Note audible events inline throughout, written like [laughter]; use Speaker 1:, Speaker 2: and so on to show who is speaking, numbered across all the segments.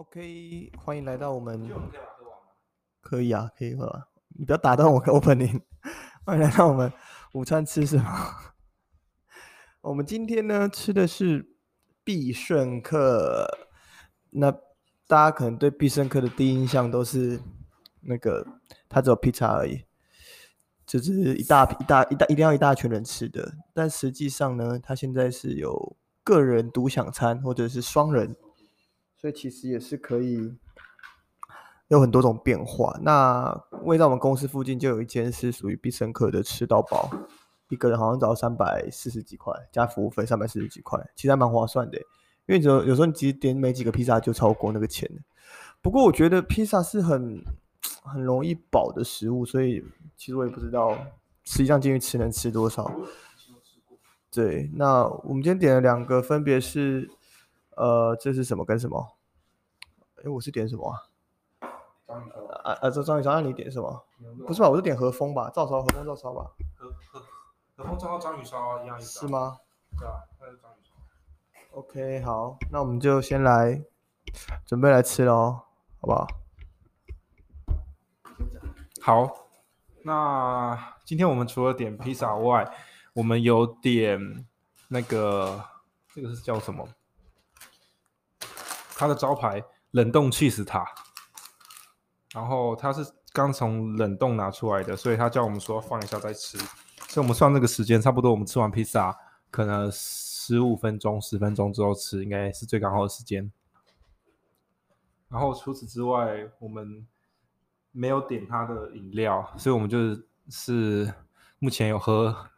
Speaker 1: OK，欢迎来到我们。
Speaker 2: 可以
Speaker 1: 啊，可以喝啊。你不要打断我的 opening。[laughs] 欢迎来到我们午餐吃什么？[laughs] 我们今天呢吃的是必胜客。那大家可能对必胜客的第一印象都是那个它只有披萨而已，就是一大一大一大一定要一大群人吃的。但实际上呢，它现在是有个人独享餐或者是双人，所以其实也是可以有很多种变化。那位在我们公司附近就有一间是属于必胜客的吃到饱，一个人好像只要三百四十几块，加服务费三百四十几块，其实还蛮划算的。因为有有时候你其实点没几个披萨就超过那个钱。不过我觉得披萨是很很容易饱的食物，所以其实我也不知道实际上进去吃能吃多少。对，那我们今天点了两个，分别是呃，这是什么跟什么？哎，我是点什么啊？
Speaker 2: 章鱼烧，
Speaker 1: 啊啊，这章鱼烧，那你点什么？不是吧？我是点和风吧，照烧和风照烧吧？
Speaker 2: 和和和风照章鱼烧啊一样意思啊
Speaker 1: 是？吗
Speaker 2: 对啊，那是章鱼烧。
Speaker 1: ？OK，好，那我们就先来准备来吃喽，好不好？
Speaker 2: 好，那今天我们除了点披萨外，我们有点那个这个是叫什么？它的招牌冷冻 cheese 塔，然后它是刚从冷冻拿出来的，所以他叫我们说放一下再吃。所以我们算这个时间，差不多我们吃完披萨，可能十五分钟、十分钟之后吃，应该是最刚好的时间。然后除此之外，我们没有点他的饮料，所以我们就是是目前有喝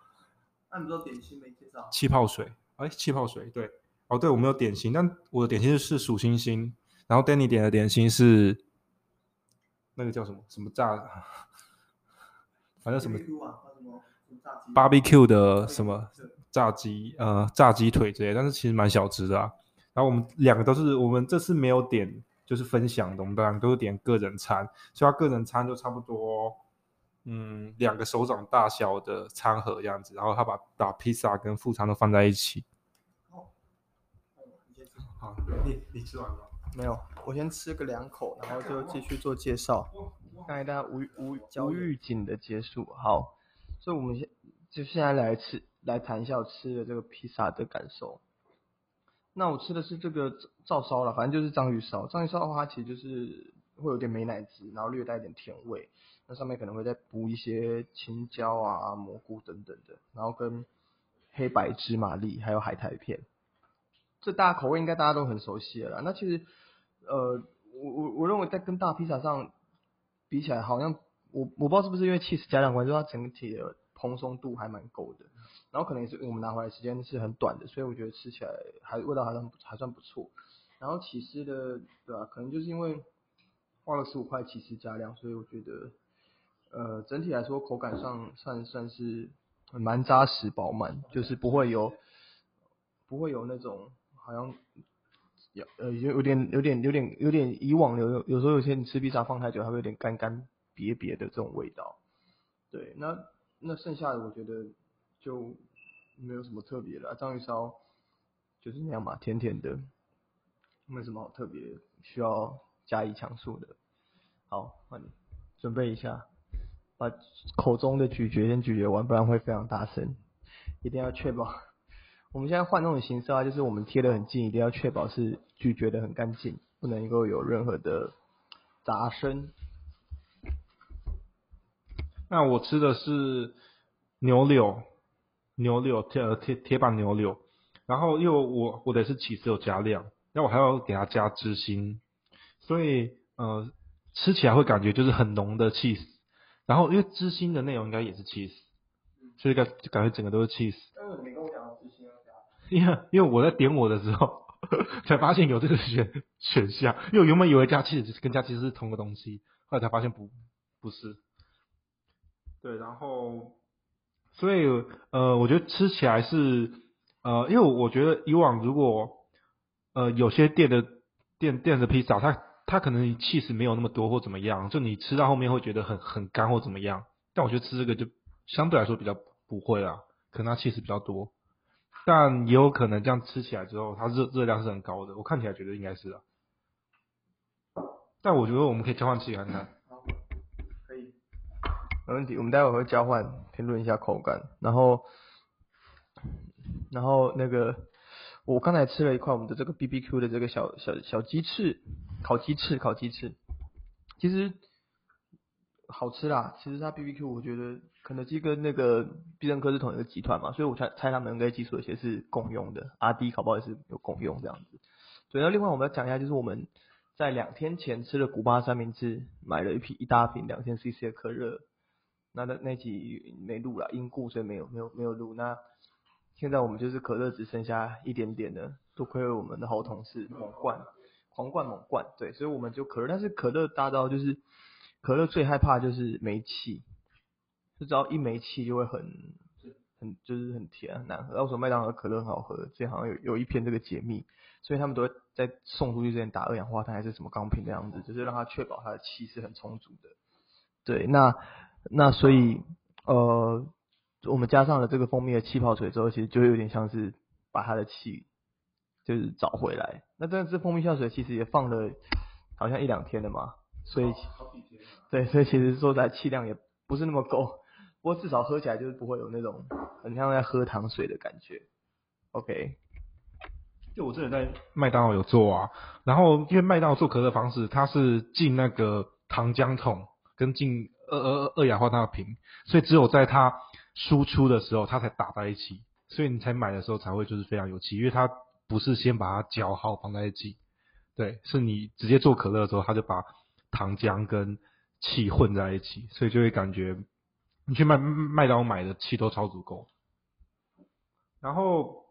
Speaker 1: 那你不知道点心没介绍？
Speaker 2: 气泡水，哎，气泡水，对，哦，对，我没有点心，但我的点心是数星星，然后 Danny 点的点心是那个叫什么什么炸，反正什么 barbecue 的什么炸鸡，呃，炸鸡腿之类，但是其实蛮小只的啊。然后我们两个都是，我们这次没有点就是分享的，我们两个都是点个人餐，所以他个人餐就差不多，嗯，两个手掌大小的餐盒这样子，然后他把把披萨跟副餐都放在一起。好，你你吃完了？
Speaker 1: 没有，我先吃个两口，然后就继续做介绍。刚才大家无无无预警的结束，好，所以我们现就现在来吃来谈一下我吃的这个披萨的感受。那我吃的是这个照烧了，反正就是章鱼烧。章鱼烧的话，它其实就是会有点美乃滋，然后略带一点甜味。那上面可能会再补一些青椒啊、蘑菇等等的，然后跟黑白芝麻粒还有海苔片。这大家口味应该大家都很熟悉了啦。那其实，呃，我我我认为在跟大披萨上比起来，好像我我不知道是不是因为 cheese 加量关系，它整体的蓬松度还蛮够的。然后可能也是因为我们拿回来时间是很短的，所以我觉得吃起来还味道还算还算不错。然后起司的，对吧、可能就是因为花了十五块起司加量，所以我觉得，呃，整体来说口感上算算是蛮扎实饱满，就是不会有不会有那种好像有呃有有点有点有点有点以往有有有时候有些你吃披萨放太久，它会有点干干瘪瘪的这种味道。对，那那剩下的我觉得就没有什么特别的啊，章鱼烧就是那样嘛，甜甜的，没什么好特别需要加以强述的。好，换你准备一下，把口中的咀嚼先咀嚼完，不然会非常大声，一定要确保。我们现在换那种形式啊，就是我们贴得很近，一定要确保是咀嚼的很干净，不能够有任何的杂声。
Speaker 2: 那我吃的是牛柳，牛柳铁呃铁铁板牛柳，然后因为我我的是起司有加量，那我还要给它加芝心，所以呃吃起来会感觉就是很浓的 cheese，然后因为芝心的内容应该也是 cheese，所以感就感觉整个都是 cheese，
Speaker 1: 但是你跟我讲到芝心要加。
Speaker 2: 因为因为我在点我的时候才发现有这个选选项，因为我原本以为加气是跟加气是同个东西，后来才发现不不是。对，然后，所以呃，我觉得吃起来是呃，因为我觉得以往如果呃有些店的店店的披萨，它它可能 cheese 没有那么多或怎么样，就你吃到后面会觉得很很干或怎么样。但我觉得吃这个就相对来说比较不会啦，可能它气势比较多，但也有可能这样吃起来之后，它热热量是很高的。我看起来觉得应该是啊。但我觉得我们可以交换吃看看。
Speaker 1: 可以，没问题。我们待会会交换评论一下口感，然后，然后那个我刚才吃了一块我们的这个 B B Q 的这个小小小鸡翅，烤鸡翅，烤鸡翅，其实好吃啦。其实它 B B Q 我觉得肯德基跟那个必胜客是同一个集团嘛，所以我猜猜他们应该技术有些是共用的，阿迪烤包也是有共用这样子。对那另外我们要讲一下，就是我们在两天前吃了古巴三明治，买了一瓶一大瓶两千 CC 的可乐。那那那集没录了，因故所以没有没有没有录。那现在我们就是可乐只剩下一点点了，多亏了我们的好同事猛灌，狂灌猛灌，对，所以我们就可乐，但是可乐大到就是可乐最害怕就是没气，就只要一没气就会很很就是很甜很难喝。然后说麦当劳的可乐很好喝，这好像有有一篇这个解密，所以他们都会在送出去之前打二氧化碳还是什么钢瓶的样子，就是让它确保它的气是很充足的。对，那那所以呃。我们加上了这个蜂蜜的气泡水之后，其实就有点像是把它的气就是找回来。那但是蜂蜜气泡水其实也放了好像一两天了嘛，所以对，所以其实说来气量也不是那么够，不过至少喝起来就是不会有那种很像在喝糖水的感觉。OK，
Speaker 2: 就我之前在麦当劳有做啊，然后因为麦当劳做可乐方式，它是进那个糖浆桶跟进二二二氧化碳瓶，所以只有在它输出的时候，它才打在一起，所以你才买的时候才会就是非常有气，因为它不是先把它搅好放在一起，对，是你直接做可乐的时候，它就把糖浆跟气混在一起，所以就会感觉你去麦麦当劳买的气都超足够。然后，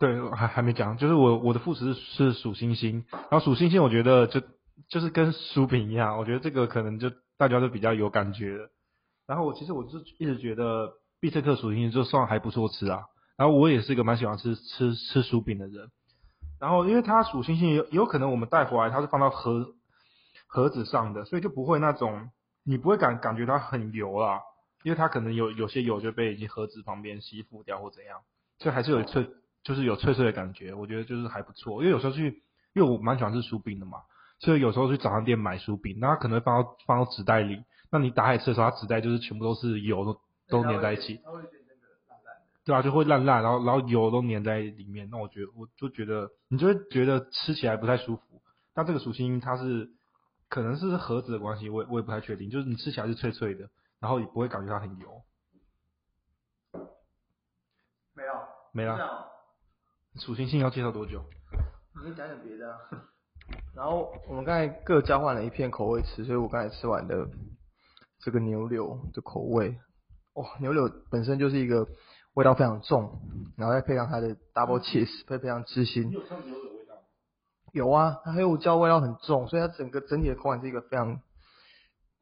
Speaker 2: 对，还还没讲，就是我我的副食是数星星，然后数星星我觉得就就是跟薯饼一样，我觉得这个可能就大家都比较有感觉的。然后我其实我是一直觉得必胜客薯星就算还不错吃啊。然后我也是一个蛮喜欢吃吃吃薯饼的人。然后因为它属星星有有可能我们带回来它是放到盒盒子上的，所以就不会那种你不会感感觉它很油啦，因为它可能有有些油就被已经盒子旁边吸附掉或怎样，所以还是有脆就是有脆脆的感觉，我觉得就是还不错。因为有时候去因为我蛮喜欢吃酥饼的嘛，所以有时候去早餐店买酥饼，那它可能放到放到纸袋里。那你打开吃的时候，它纸袋就是全部都是油都都粘在一起，对啊，就会烂烂，然后然后油都粘在里面。那我觉得我就觉得你就会觉得吃起来不太舒服。但这个属性它是可能是盒子的关系，我也我也不太确定。就是你吃起来是脆脆的，然后也不会感觉它很油。
Speaker 1: 没有，
Speaker 2: 没了。属性性要介绍多久？
Speaker 1: 你可以讲点别的。然后我们刚才各交换了一片口味吃，所以我刚才吃完的。这个牛柳的口味，哇，牛柳本身就是一个味道非常重，然后再配上它的 double cheese，配配上芝心。
Speaker 2: 有牛柳味道？
Speaker 1: 有啊，它黑胡椒味道很重，所以它整个整体的口感是一个非常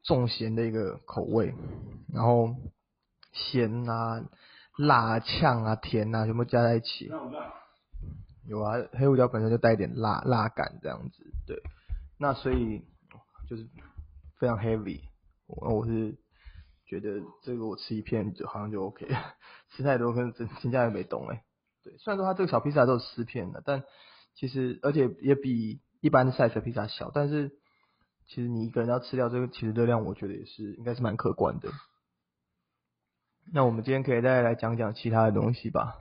Speaker 1: 重咸的一个口味，然后咸啊、辣啊、呛啊、甜啊，全部加在一起。有啊，黑胡椒本身就带一点辣辣感这样子，对。那所以就是非常 heavy。我我是觉得这个我吃一片就好像就 OK，[laughs] 吃太多可能真心价也没动哎。对，虽然说它这个小披萨都是四片的，但其实而且也比一般的 size 披萨小，但是其实你一个人要吃掉这个，其实热量我觉得也是应该是蛮可观的。那我们今天可以再来讲讲其他的东西吧。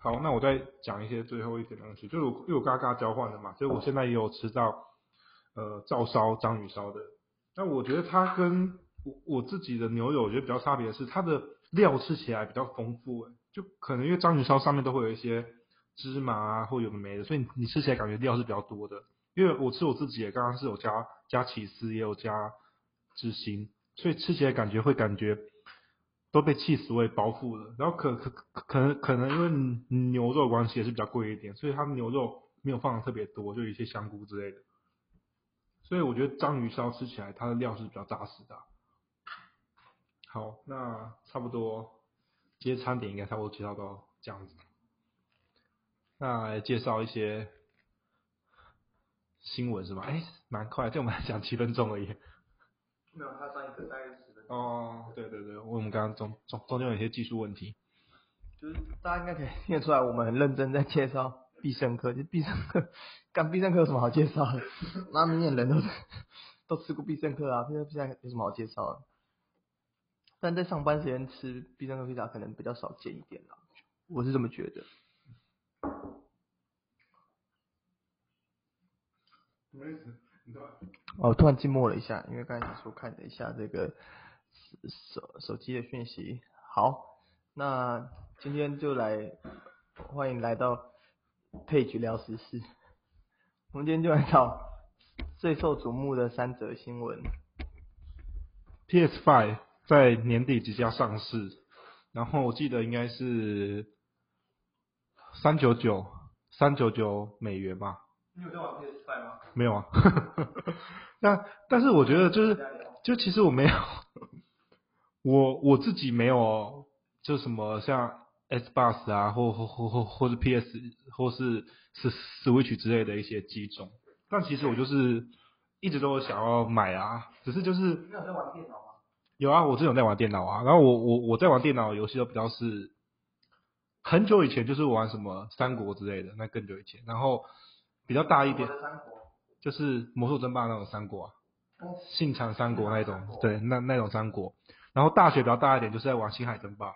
Speaker 2: 好，那我再讲一些最后一点东西，就是因为我刚刚交换的嘛，所以我现在也有吃到呃照烧章鱼烧的。那我觉得它跟我我自己的牛肉，我觉得比较差别的是它的料吃起来比较丰富，就可能因为章鱼烧上面都会有一些芝麻啊或有的没的，所以你吃起来感觉料是比较多的。因为我吃我自己也刚刚是有加加起司，也有加芝心，所以吃起来感觉会感觉都被气死味包覆了。然后可可可能可能因为牛肉的关系也是比较贵一点，所以它牛肉没有放的特别多，就一些香菇之类的。所以我觉得章鱼烧吃起来它的料是比较扎实的。好，那差不多，这些餐点应该差不多介绍到这样子。那来介绍一些新闻是吗？哎，蛮快，对我们讲七分钟而已。
Speaker 1: 没有，他上一个大概十分钟。
Speaker 2: 哦，对对对，我们刚刚中中中间有一些技术问题。
Speaker 1: 就是大家应该可以听得出来，我们很认真在介绍。必胜客，就必胜客，干必胜客有什么好介绍的？那明眼人都都吃过必胜客啊，必胜必胜有什么好介绍的？但在上班时间吃必胜客披萨可能比较少见一点啦，我是这么觉得。哦，突然静默了一下，因为刚才说看了一下这个手手机的讯息。好，那今天就来欢迎来到配局聊时事。我们今天就来找最受瞩目的三则新闻。
Speaker 2: PS Five 在年底即将上市，然后我记得应该是三九九三九九美元吧。
Speaker 1: 你有在玩 PS Five 吗？
Speaker 2: 没有啊，[laughs] 那但是我觉得就是就其实我没有，[laughs] 我我自己没有就什么像 S bus 啊，或或或或或是 PS 或是是 Switch 之类的一些机种，但其实我就是一直都想要买啊，只是就是
Speaker 1: 你有在玩电脑吗？
Speaker 2: 有啊，我之前有在玩电脑啊，然后我我我在玩电脑游戏都比较是很久以前就是玩什么三国之类的，那更久以前，然后比较大一点。就是魔兽争霸那种三国啊，
Speaker 1: 哦
Speaker 2: 信长三国那一种对，那那种三国。然后大学比较大一点，就是在玩星海争霸，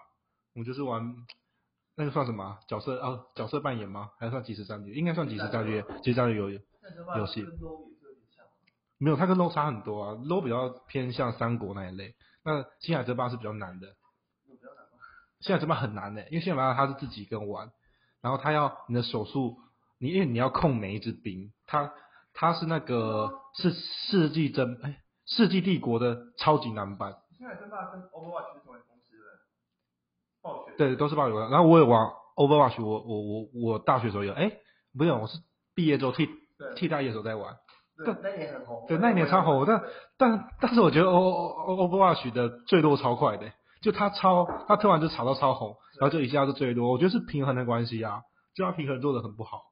Speaker 2: 我们就是玩那个算什么啊角色哦角色扮演吗？还是算即时战略？应该算即时战略，即时战略游游戏。没有，它跟 LO 差很多啊，LO 比较偏向三国那一类，那星海争霸是比较难的。
Speaker 1: 有比较难吗？
Speaker 2: 星海争霸很难呢，因为现在争霸它是自己一个人玩，然后他要你的手速，你因为你要控每一只兵，他他是那个是世纪争哎世纪帝国的超级难版，
Speaker 1: 现在争霸跟 Overwatch 是同一个公司的，暴雪。
Speaker 2: 对，都是暴雪的。然后我也玩 Overwatch，我我我我大学时候有，哎，不有，我是毕业之后替
Speaker 1: 对
Speaker 2: 替代业时候在玩，
Speaker 1: 对，那一年很红。
Speaker 2: 对，那一年超红，但但但是我觉得 O O Overwatch 的坠落超快的，就他超他突然就炒到超红，然后就一下就最多，我觉得是平衡的关系啊，就他平衡做的很不好。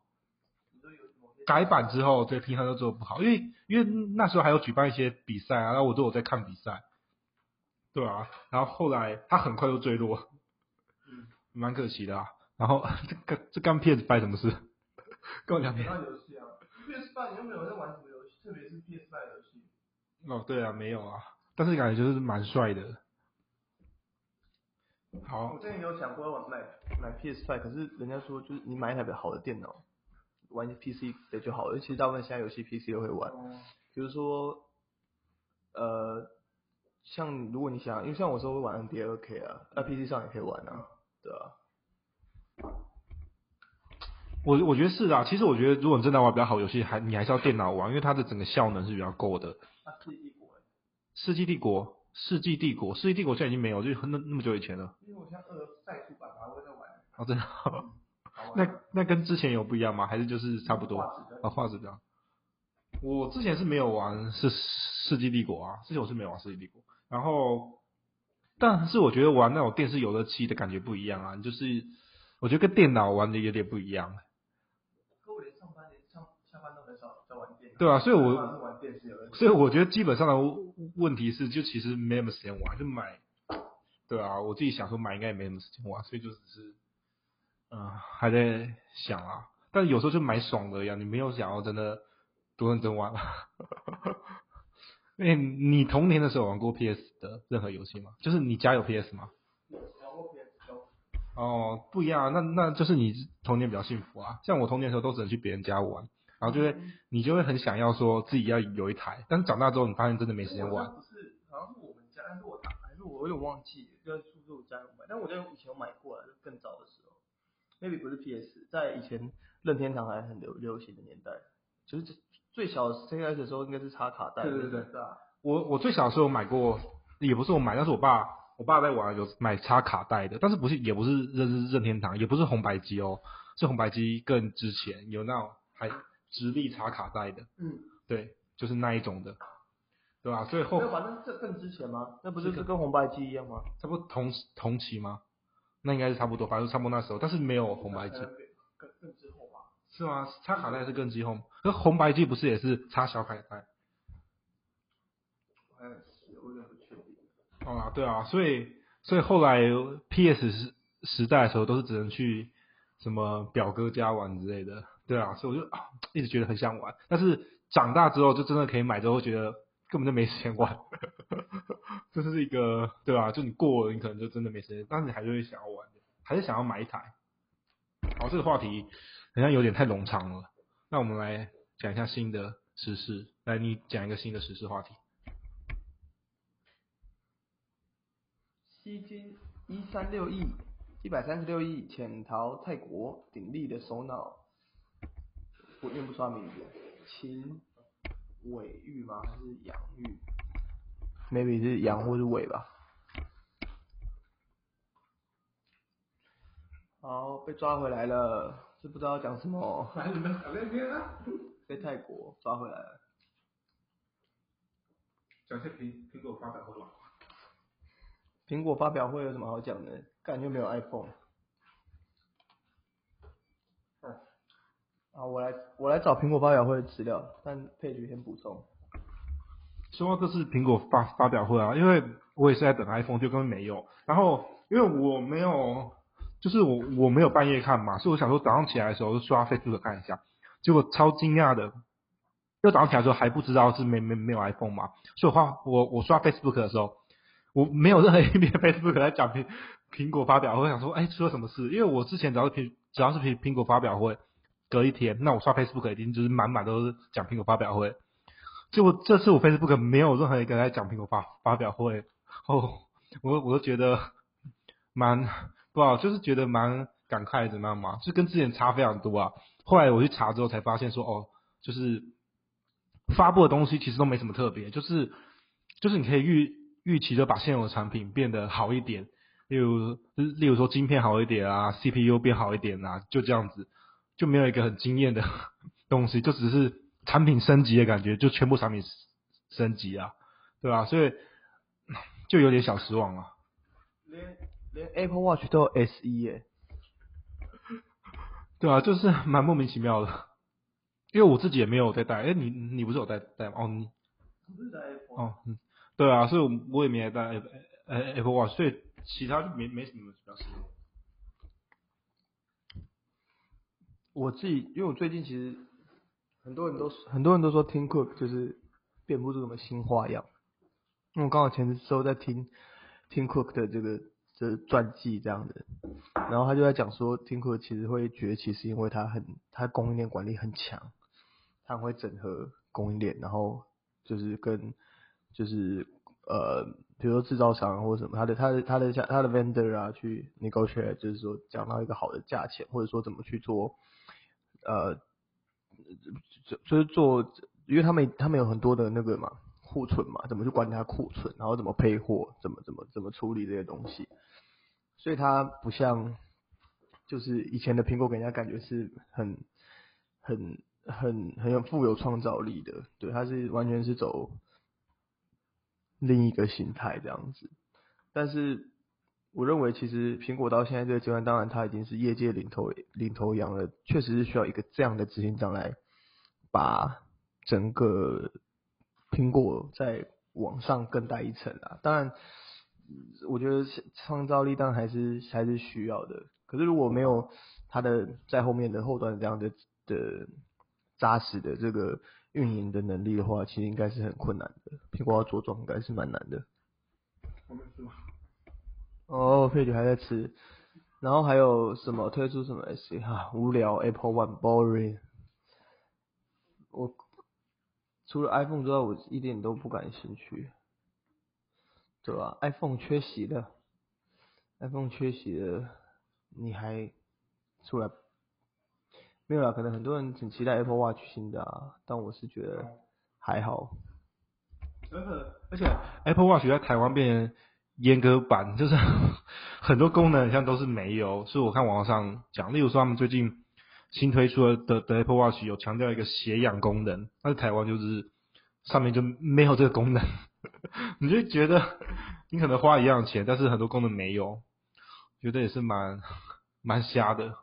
Speaker 2: 改版之后，对平衡都做的不好，因为因为那时候还有举办一些比赛啊，然后我都有在看比赛，对啊，然后后来他很快就坠落，
Speaker 1: 嗯，
Speaker 2: 蛮可惜的啊。然后 [laughs] 这个这干 PS 5什么事？跟我讲
Speaker 1: 其
Speaker 2: PS
Speaker 1: 他游戏啊，PS 5你又没有在玩什么游戏，特别是 PS 5的游戏。
Speaker 2: 哦，对啊，没有啊，但是感觉就是蛮帅的。好
Speaker 1: 我，之前有想过要买买 PS Five，可是人家说就是你买一台比较好的电脑，玩 PC 的就好了。其实大部分现在游戏 PC 都会玩，
Speaker 2: 哦
Speaker 1: 比如说呃，像如果你想，因为像我说会玩 NBA 2K 啊，那 PC 上也可以玩啊，对啊。
Speaker 2: 我我觉得是啊，其实我觉得如果你真的玩比较好游戏，还你还是要电脑玩，因为它的整个效能是比较够的。
Speaker 1: 啊世纪帝国欸，
Speaker 2: 世纪帝国，世纪帝国，世纪帝国现在已经没有，就很那那么久以前了。
Speaker 1: 因为我现在二赛出版还会在玩。
Speaker 2: 哦，真的。那那跟之前有不一样吗？还是就是差不多？啊，画质比较。我之前是没有玩是世纪帝国啊，之前我是没有玩世纪帝国。然后，但是我觉得玩那种电视游乐器的感觉不一样啊，就是我觉得跟电脑玩的有点不一样。
Speaker 1: 可我连上班连上下班都很少在玩电脑。
Speaker 2: 对啊所以我
Speaker 1: 玩电视。
Speaker 2: 所以我觉得基本上的问题是，就其实没什么时间玩，就买。对啊，我自己想说买应该也没什么时间玩，所以就只是，嗯、还在想啊。但有时候就买爽的呀，你没有想要真的多认真玩。[laughs] 因为你童年的时候玩过 PS 的任何游戏吗？就是你家有 PS 吗？哦，不一样啊，那那就是你童年比较幸福啊。像我童年的时候都只能去别人家玩，然后就会你就会很想要说自己要有一台，但是长大之后你发现真的没时间玩。
Speaker 1: 不是，好像是我们家，但是我打还是我有点忘记，就是是不是我家有买？但我在以前有买过啊，就更早的时候，maybe 不是 PS，在以前任天堂还很流流行的年代，就是这最小 CS 的时候应该是插卡带的，
Speaker 2: 对对对
Speaker 1: 对啊，
Speaker 2: 我我最小的时候买过，也不是我买，但是我爸我爸在玩有买插卡带的，但是不是也不是任任天堂，也不是红白机哦，是红白机更之前有那种还直立插卡带的，
Speaker 1: 嗯，
Speaker 2: 对，就是那一种的，对吧？所以后
Speaker 1: 反正这更值钱吗？那不是
Speaker 2: 是
Speaker 1: 跟红白机一样吗？
Speaker 2: 差不多同同期吗？那应该是差不多，反正差不多那时候，但是没有红白机，
Speaker 1: 更更之后吧。
Speaker 2: 是吗？插卡带是更之后，可红白机不是也是插小卡带？
Speaker 1: 哎，我有点不确定。
Speaker 2: 哦啊，对啊，所以所以后来 PS 时时代的时候，都是只能去什么表哥家玩之类的，对啊，所以我就啊一直觉得很想玩，但是长大之后就真的可以买之后，觉得根本就没时间玩，[laughs] 这是一个对吧、就你过了，你可能就真的没时间，但是你还是会想要玩的，还是想要买一台。好，这个话题好像有点太冗长了，那我们来讲一下新的时事，来你讲一个新的时事话题。
Speaker 1: 吸金一三六亿，一百三十六亿潜逃泰国，鼎力的首脑，我念不出他名字，秦伟玉吗？还是杨玉？maybe 是杨或是伟吧。好，被抓回来了，是不知道讲什么，
Speaker 2: 来，你们讲那边啊，
Speaker 1: 被泰国抓回来了。
Speaker 2: 讲一下苹苹果发表会吧。
Speaker 1: 苹果发表会有什么好讲的？感觉没有 iPhone。好，我来我来找苹果发表会的资料，但佩局先补充。
Speaker 2: 说到这次苹果发发表会啊，因为我也是在等 iPhone，就根本没有。然后因为我没有，就是我我没有半夜看嘛，所以我想说早上起来的时候就刷 Facebook 看一下，结果超惊讶的，就早上起来的时候还不知道是没没没有 iPhone 嘛，所以我花我我刷 Facebook 的时候，我没有任何一篇 [laughs] Facebook 在讲苹苹果发表会，我想说哎出了什么事？因为我之前只要是苹只要是苹苹果发表会，隔一天，那我刷 Facebook 一定就是满满都是讲苹果发表会。结果这次我 Facebook 没有任何一个在讲苹果发发表会，[laughs] 哦，我我都觉得蛮不好，就是觉得蛮感慨的，你知道吗？就跟之前差非常多啊。后来我去查之后才发现说，哦，就是发布的东西其实都没什么特别，就是就是你可以预预期的把现有的产品变得好一点，例如例如说晶片好一点啊，CPU 变好一点啊，就这样子，就没有一个很惊艳的 [laughs] 东西，就只是。产品升级的感觉，就全部产品升级啊，对吧、所以就有点小失望啊。
Speaker 1: 连连 Apple Watch 都有 SE 耶，[laughs]
Speaker 2: 对啊，就是蛮莫名其妙的。因为我自己也没有在戴，哎，你你不是有戴戴吗？哦，你
Speaker 1: 不是戴 Apple
Speaker 2: 哦，嗯，对啊，所以我我也没戴 Apple Apple Watch，所以其他就没没什么比较失望。
Speaker 1: 我自己，因为我最近其实很多人都很多人都说听 Cook 就是变不出什么新花样，因为我刚好前时候在听听 Cook 的这个这传记这样的，然后他就在讲说听 Cook 其实会崛起是因为他很他供应链管理很强，他很会整合供应链，然后就是跟就是呃比如说制造商或者什么，他的他的他的像他的 vendor 啊去 negotiate，就是说讲到一个好的价钱，或者说怎么去做。呃，就就是做，因为他们他们有很多的那个嘛库存嘛，怎么去管理它库存，然后怎么配货，怎么怎么怎么处理这些东西，所以它不像就是以前的苹果给人家感觉是很很很很有富有创造力的，对，它是完全是走另一个形态这样子，但是。我认为其实苹果到现在这个阶段，当然它已经是业界领头领头羊了，确实是需要一个这样的执行长来把整个苹果再往上更带一层啊。当然，我觉得创造力当然还是还是需要的。可是如果没有它的在后面的后端这样的的扎实的这个运营的能力的话，其实应该是很困难的。苹果要茁壮应该是蛮难的。哦，佩姐还在吃，然后还有什么推出什么 S 哈无聊 Apple One boring，我除了 iPhone 之外，我一点都不感兴趣，对吧？iPhone 缺席了，iPhone 缺席了，你还出来没有啦？可能很多人很期待 Apple Watch 新的啊，但我是觉得还好。
Speaker 2: 真的，而且 Apple Watch 在台湾变成阉割版，就是很多功能好像都是没有。所以我看网上讲，例如说他们最近新推出的的 Apple Watch 有强调一个血氧功能，但是台湾就是上面就没有这个功能，[laughs] 你就觉得你可能花一样钱，但是很多功能没有，觉得也是蛮蛮瞎的。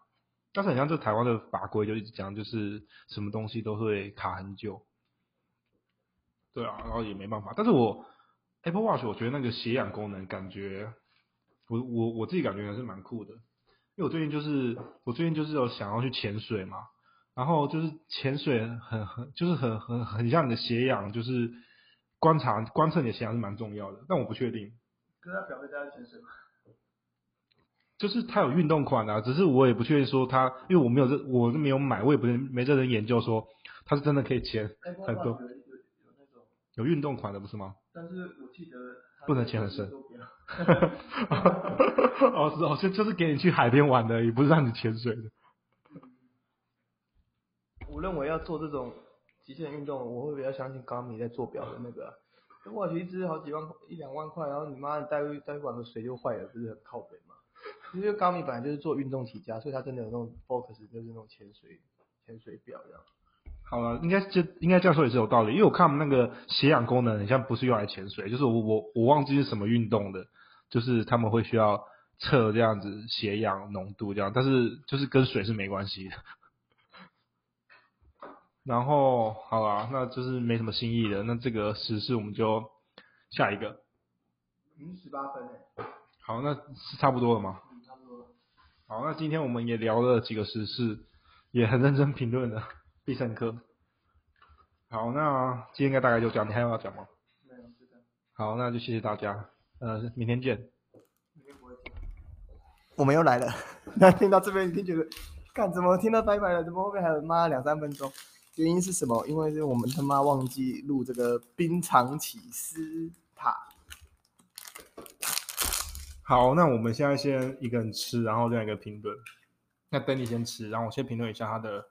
Speaker 2: 但是很像这台湾的法规就一直讲，就是什么东西都会卡很久。对啊，然后也没办法。但是我 Apple Watch 我觉得那个血氧功能感觉，我我我自己感觉还是蛮酷的。因为我最近就是我最近就是有想要去潜水嘛，然后就是潜水很很就是很很很像你的血氧，就是观察观测你的血氧是蛮重要的，但我不确定。
Speaker 1: 跟他表妹在潜水吗？
Speaker 2: 就是它有运动款啊，只是我也不确定说它，因为我没有这我是没有买，我也不没这人研究说它是真的可以潜很多。
Speaker 1: 有
Speaker 2: 运动款的不是吗？
Speaker 1: 但是我记得
Speaker 2: 不能潜很深。哦，是哦，就就是给你去海边玩的，也不是让你潜水的。
Speaker 1: 我认为要做这种极限运动，我会比较相信高米在做表的那个。我去一支好几万一两万块，然后你妈带带管的水就坏了，不是很靠北吗？因为高米本来就是做运动起家，所以他真的有那种 focus，就是那种潜水潜水表这样。
Speaker 2: 好了，应该这应该这样说也是有道理，因为我看那个血氧功能，好像不是用来潜水，就是我我我忘记是什么运动的，就是他们会需要测这样子血氧浓度这样，但是就是跟水是没关系的。[laughs] 然后好了，那就是没什么新意的，那这个时事我们就下一个。
Speaker 1: 零十八分诶。
Speaker 2: 好，那是差不多了吗？
Speaker 1: 差不多了。
Speaker 2: 好，那今天我们也聊了几个时事，也很认真评论了。必胜客。好，那今天应该大概就这样，你还有要讲吗？
Speaker 1: 没有，就这样。
Speaker 2: 好，那就谢谢大家，呃，明天见。
Speaker 1: 我们又来了，[laughs] 那听到这边一定觉得，干怎么听到拜拜了？怎么后面还有妈两三分钟？原因是什么？因为是我们他妈忘记录这个冰场起司塔。
Speaker 2: 好，那我们现在先一个人吃，然后另一个评论。那等你先吃，然后我先评论一下它的。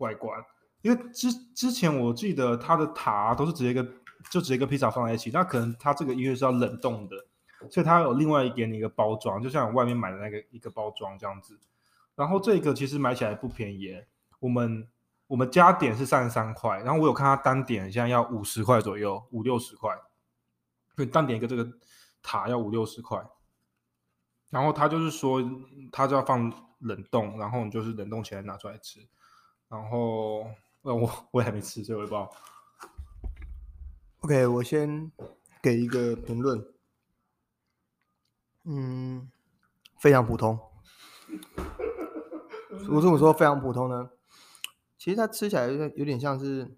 Speaker 2: 外观，因为之之前我记得它的塔都是直接跟就直接跟披萨放在一起，那可能它这个因为是要冷冻的，所以它有另外一点的一个包装，就像外面买的那个一个包装这样子。然后这个其实买起来不便宜，我们我们加点是三十三块，然后我有看它单点现在要五十块左右，五六十块，所以单点一个这个塔要五六十块。然后他就是说他就要放冷冻，然后你就是冷冻起来拿出来吃。然后，呃，我我也还没吃，所以我也不知道。
Speaker 1: OK，我先给一个评论。嗯，非常普通。我这么说非常普通呢？其实它吃起来有点有点像是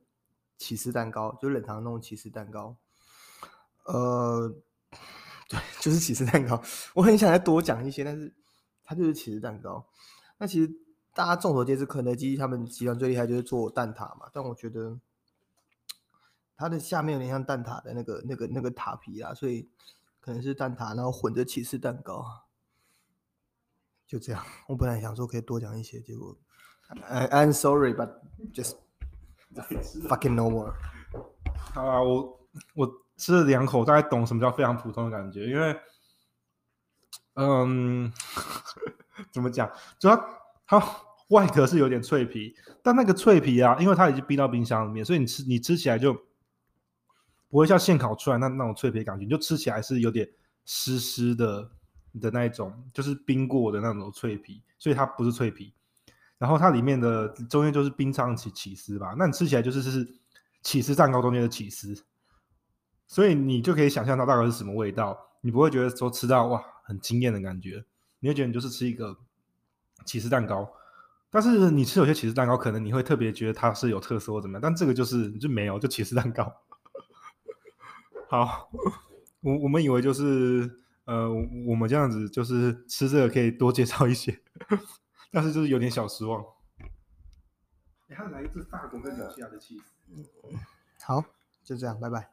Speaker 1: 起司蛋糕，就冷藏那种起司蛋糕。呃，[laughs] 对，就是起司蛋糕。我很想再多讲一些，但是它就是起司蛋糕。那其实。大家众所皆知，肯德基他们集团最厉害就是做蛋挞嘛。但我觉得它的下面有点像蛋挞的那个、那个、那个塔皮啦，所以可能是蛋挞，然后混着起司蛋糕。就这样，我本来想说可以多讲一些，结果 I'm sorry, but just fucking no more。[laughs]
Speaker 2: 好啊，我我吃了两口，大概懂什么叫非常普通的感觉，因为嗯，[laughs] 怎么讲，主要。它 [laughs] 外壳是有点脆皮，但那个脆皮啊，因为它已经冰到冰箱里面，所以你吃你吃起来就不会像现烤出来那那种脆皮感觉，就吃起来是有点湿湿的的那一种，就是冰过的那种脆皮，所以它不是脆皮。然后它里面的中间就是冰上起起司吧，那你吃起来就是是起司蛋糕中间的起司，所以你就可以想象到大概是什么味道，你不会觉得说吃到哇很惊艳的感觉，你会觉得你就是吃一个。起司蛋糕，但是你吃有些起司蛋糕，可能你会特别觉得它是有特色或怎么样，但这个就是就没有，就起司蛋糕。[laughs] 好，我我们以为就是呃，我们这样子就是吃这个可以多介绍一些，但是就是有点小失望。还来自法国跟纽西兰的起司。
Speaker 1: 好，就这样，拜拜。